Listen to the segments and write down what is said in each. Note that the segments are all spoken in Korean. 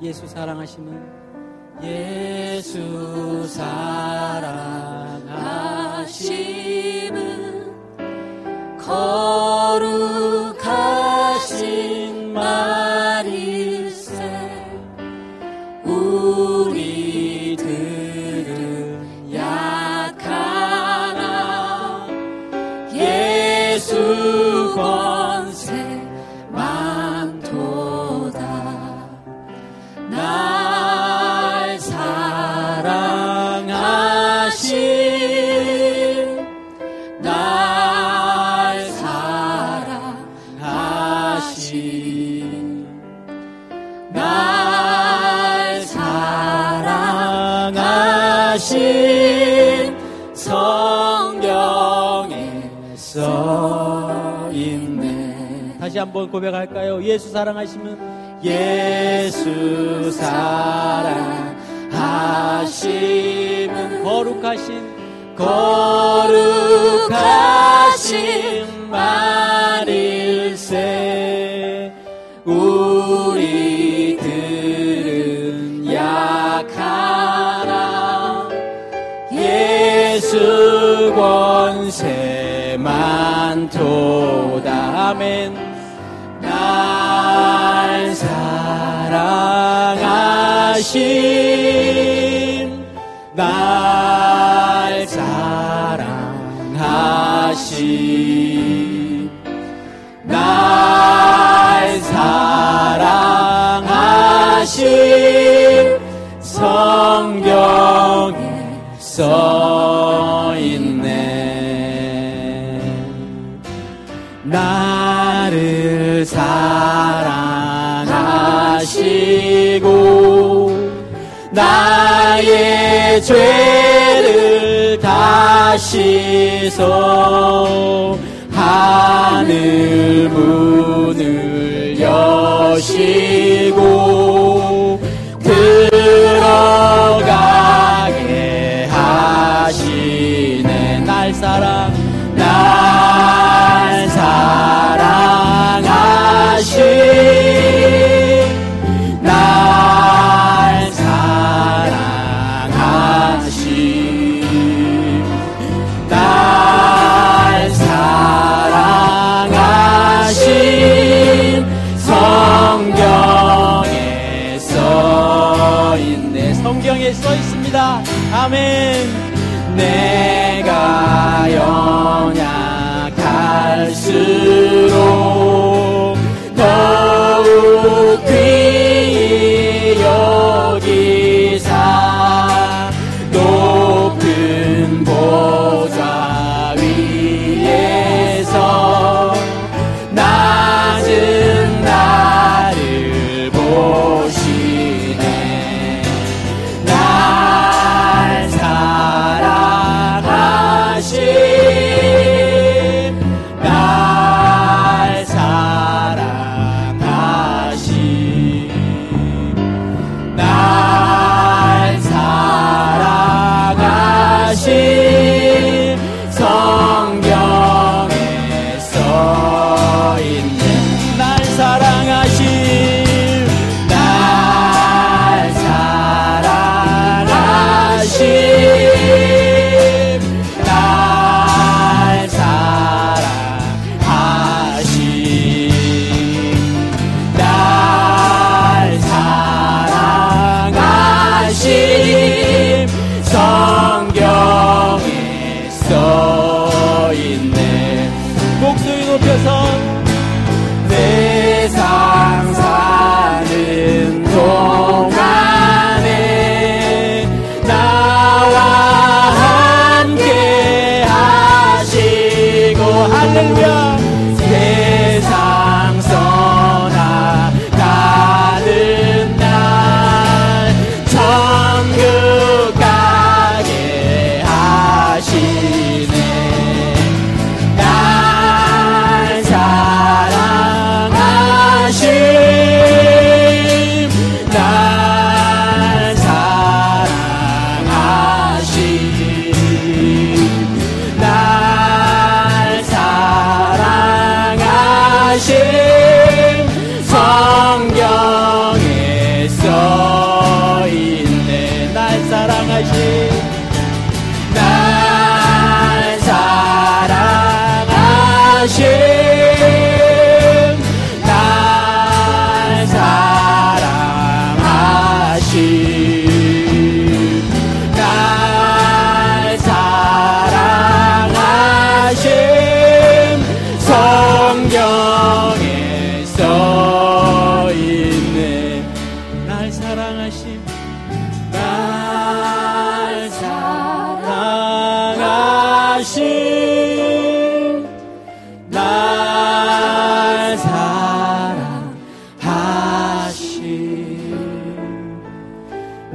예수 사랑하시는 예수 사랑하시는 거룩하신 말일세 우리들은 약하나 예수 권 한번 고백할까요? 예수 사랑하시면 예수 사랑하시면 거룩하신 거룩하신 말일세. 우리들은 약하나 예수 권세 많도다. 아멘 사랑하신 날 사랑하신 날 사랑하신 성경에 써 죄를 다 씻어 하늘 문을 여시고 들어가게 하시네. 날 사랑 날 사랑 성경에 써 있습니다. 아멘. 내가 연약할수록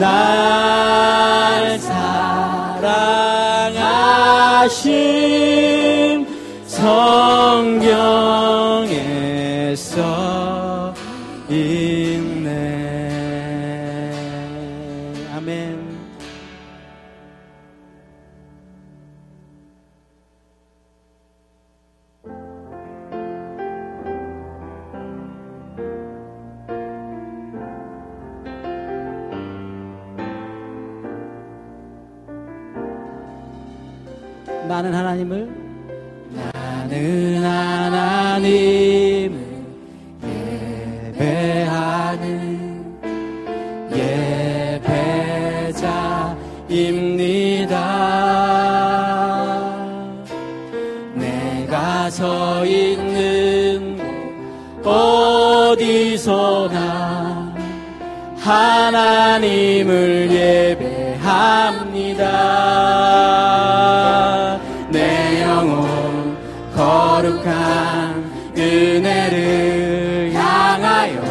날 사랑하신 성경에서 주님을 예배합니다. 내 영혼 거룩한 은혜를 향하여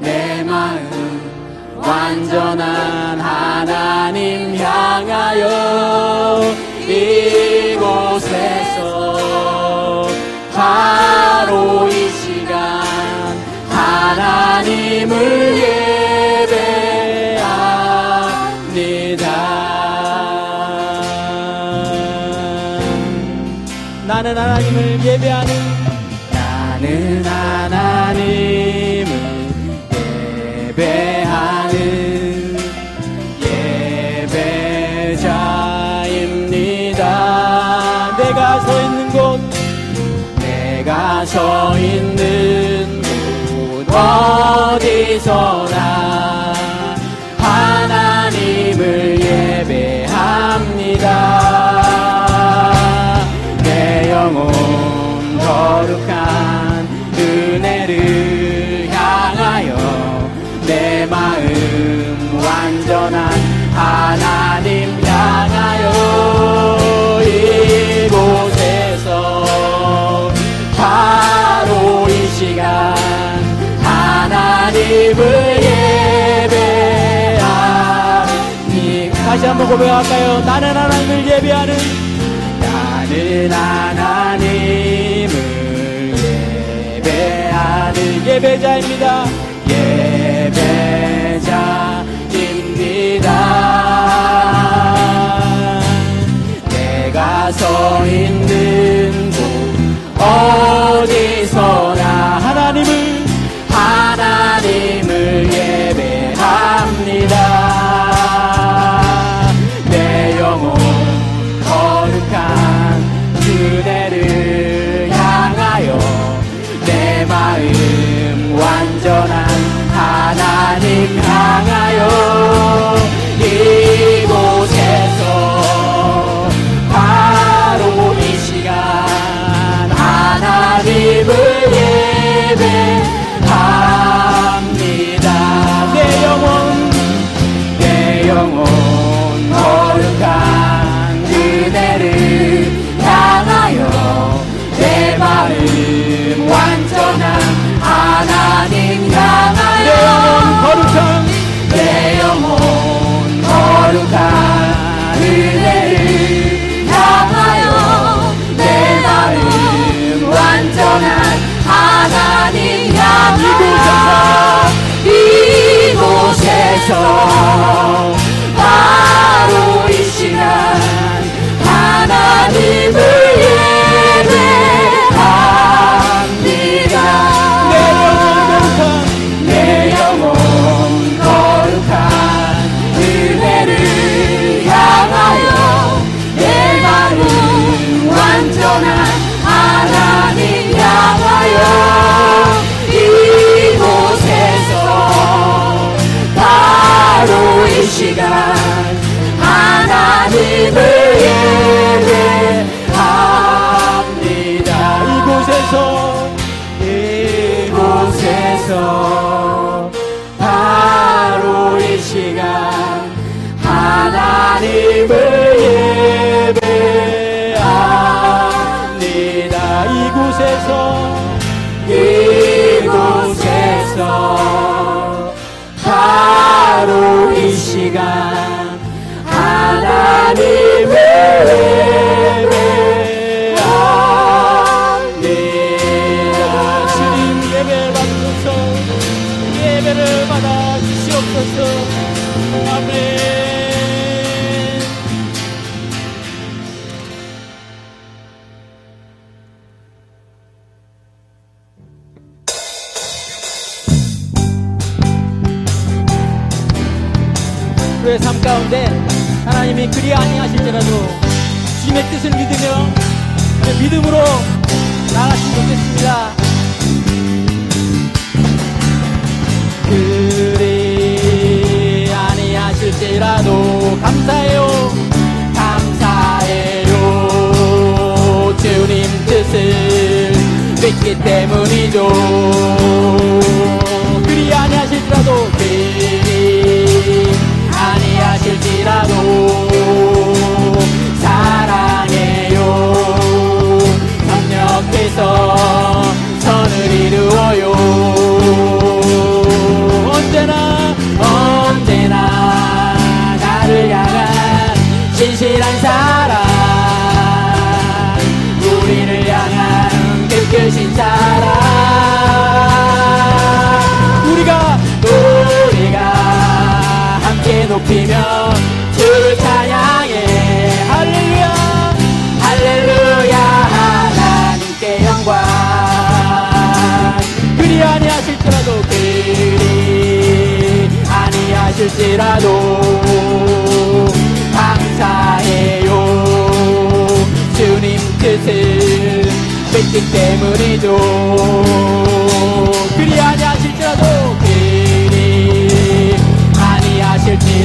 내 마음 완전한 하나님 향하여 이곳에서 바로 이 시간 하나님을 예- 하나님을 예배하는 고백할까요? 나는 하나님을 예배하는 나는 하나님을 예배하는 예배자입니다. 예배자입니다. 내가 서 있는 곳 어디서 높이며 주를 찬양해. 할렐루야 할렐루야 하나님께 영광. 그리 아니하실지라도 그리 아니하실지라도 감사해요. 주님 뜻을 믿기 때문이죠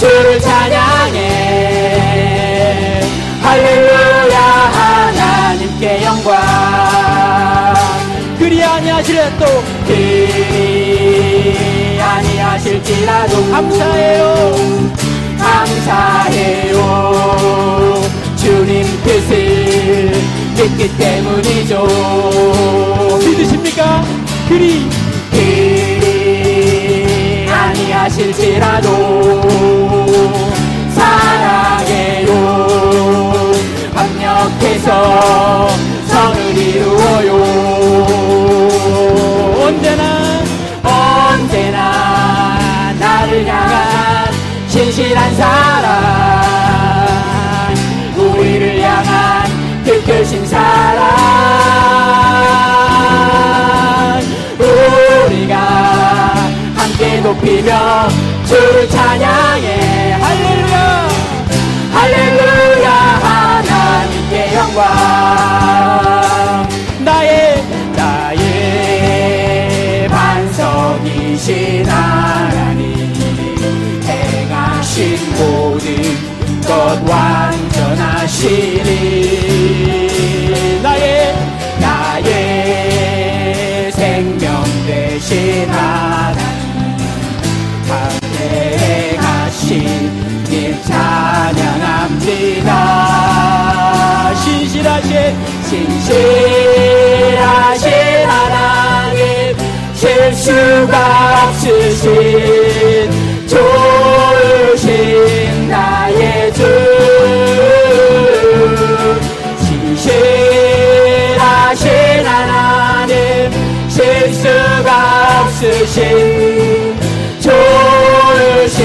주를 찬양해. 할렐루야 하나님께 영광. 그리 아니하시려도 그리 아니하실지라도 감사해요. 감사해요. 주님 뜻을 믿기 때문이죠. 믿으십니까? 그리. 그리 아니하실지라도 사랑해요. 합력해서 성을 이루어요. 언제나 언제나 나를 향한 신실한 사랑. 우리를 향한 끝끝인 사랑. 우리가 함께 높이며 주를 찬양해 신 하나님 행하신 모든 것 완전하시니 나의 나의 생명 되신 하나님. 함께 행하신 님 찬양합니다. 신실하신 신실 수가 없으신 좋으신 나의 주. 신실하신 하나님 실수가 없으신 좋으신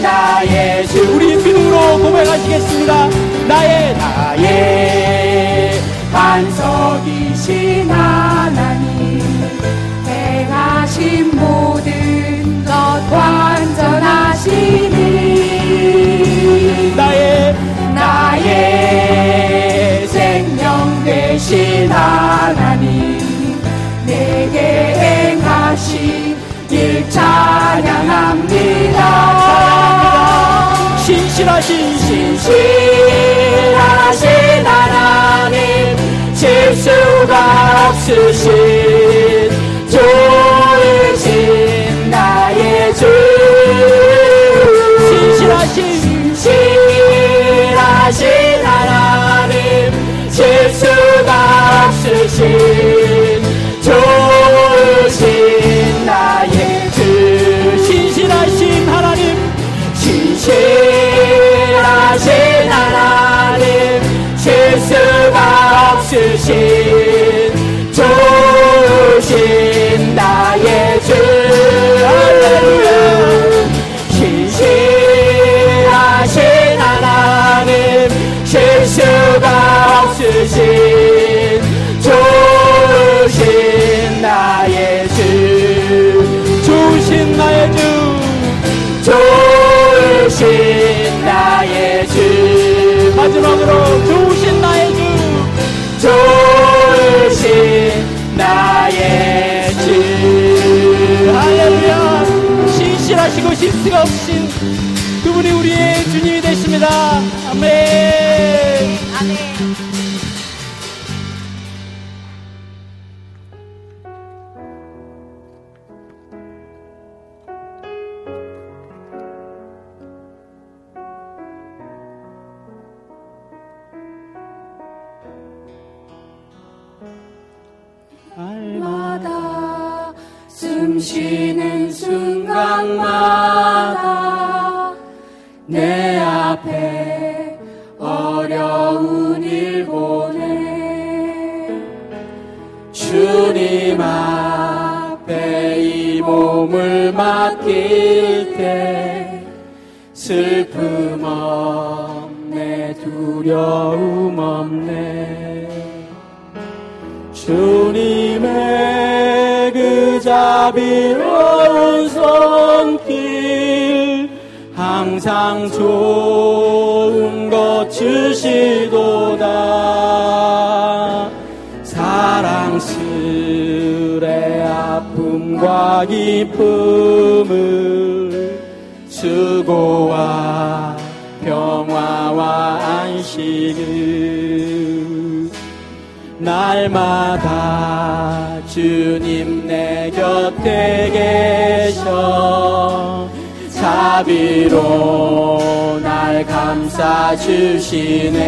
나의 주. 우리 믿음으로 고백하시겠습니다. 나의 나의 반석이 되신 하나님 내게 행하신 일 찬양합니다. 신실하신 신실하신 하나님 실수가 없으신 쉬는 순간마다 내 앞에 어려운 일 보내. 주님 앞에 이 몸을 맡길 때 슬픔 없네 두려움 없네. 주님의 그 자비로운 손길 항상 좋은 것 주시도다. 사랑스레 아픔과 기쁨을 수고와 평화와 안식을 날마다 주님 내 곁에 계셔. 자비로 날 감싸 주시네.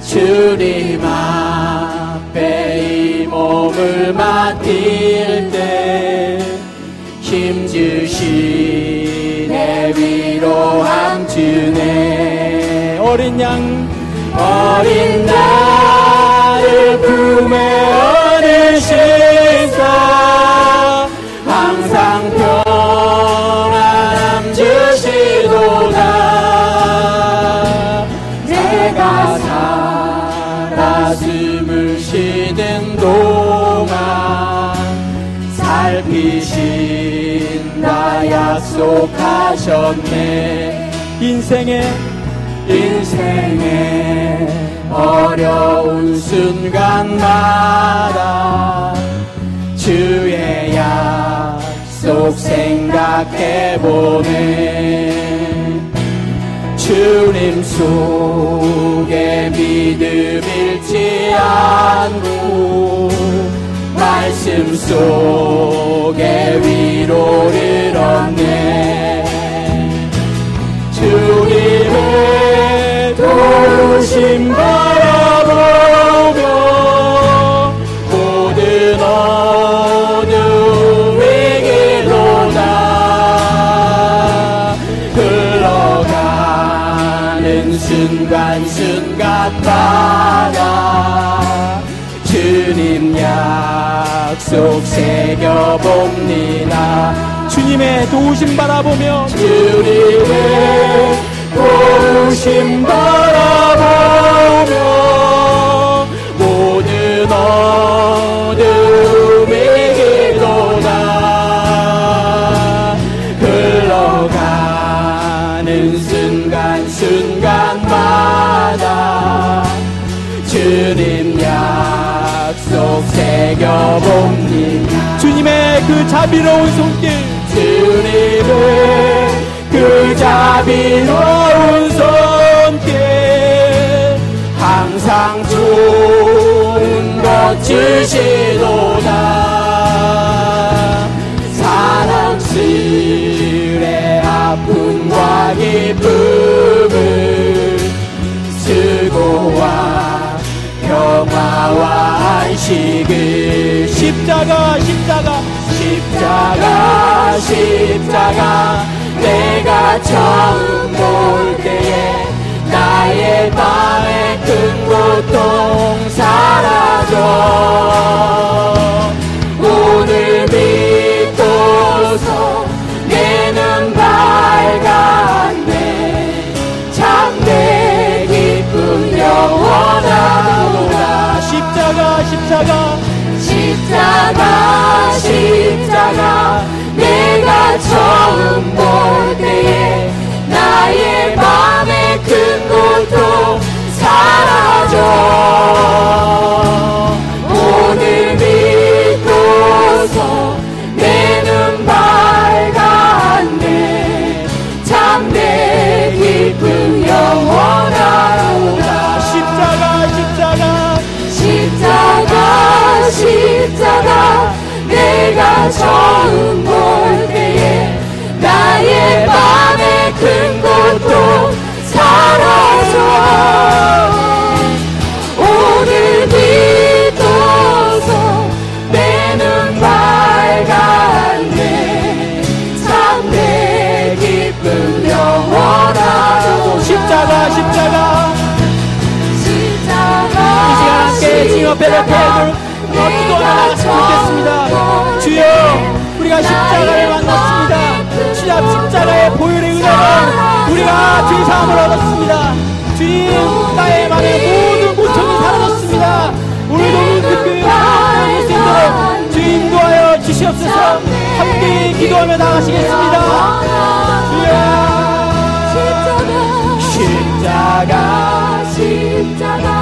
주님 앞에 이 몸을 맡길 때 힘주시네 위로함 주네. 어린 양 어린 나를 품에 안으시사 항상 평안함 주시도다. 내가 살아 숨을 쉬는 동안 살피신다 약속하셨네. 인생의 인생의 어려운 순간마다 주의 약속 생각해보네. 주님 속에 믿음 잃지 않고 말씀 속에 위로를 새겨봅니다. 주님의 도우심 바라보며 주님의 도우심 바라보며 모든 어둠의 길로다 흘러가는 순간 순간마다 주님 약속 그 자비로운 손길. 주님의 그 자비로운 손길. 항상 좋은 것 주시도다. 사랑스레 아픔과 기쁨을 수고와 평화와 안식을 십자가 십자가 십자가 내가 처음 볼 때에 나 나의 밤의 큰 고통 사라져. 오늘 믿고서 내는 밝았네. 참내 기쁨 십자가 십자가 십자가 처음 볼 때에 나의 맘의 큰 고통 사라져 오늘 믿어서 내 눈 밝았네. 참내 기쁨 영원하도다. 십자가 십자가. 십자가 이 시간 함께 주님 앞에 이렇게 기도하며 나갔으면 좋겠습니다. 주여 우리가 십자가를 만났습니다. 주님 십자가의 보혈의 은혜로 우리가 주의 사함을 얻었습니다. 주님 나의 맘의 모든 고통이 사라졌습니다. 오늘도 특별히 예수님들을 주님 인도하여 주시옵소서. 함께 기도하며 나가시겠습니다. 주여. 십자가 십자가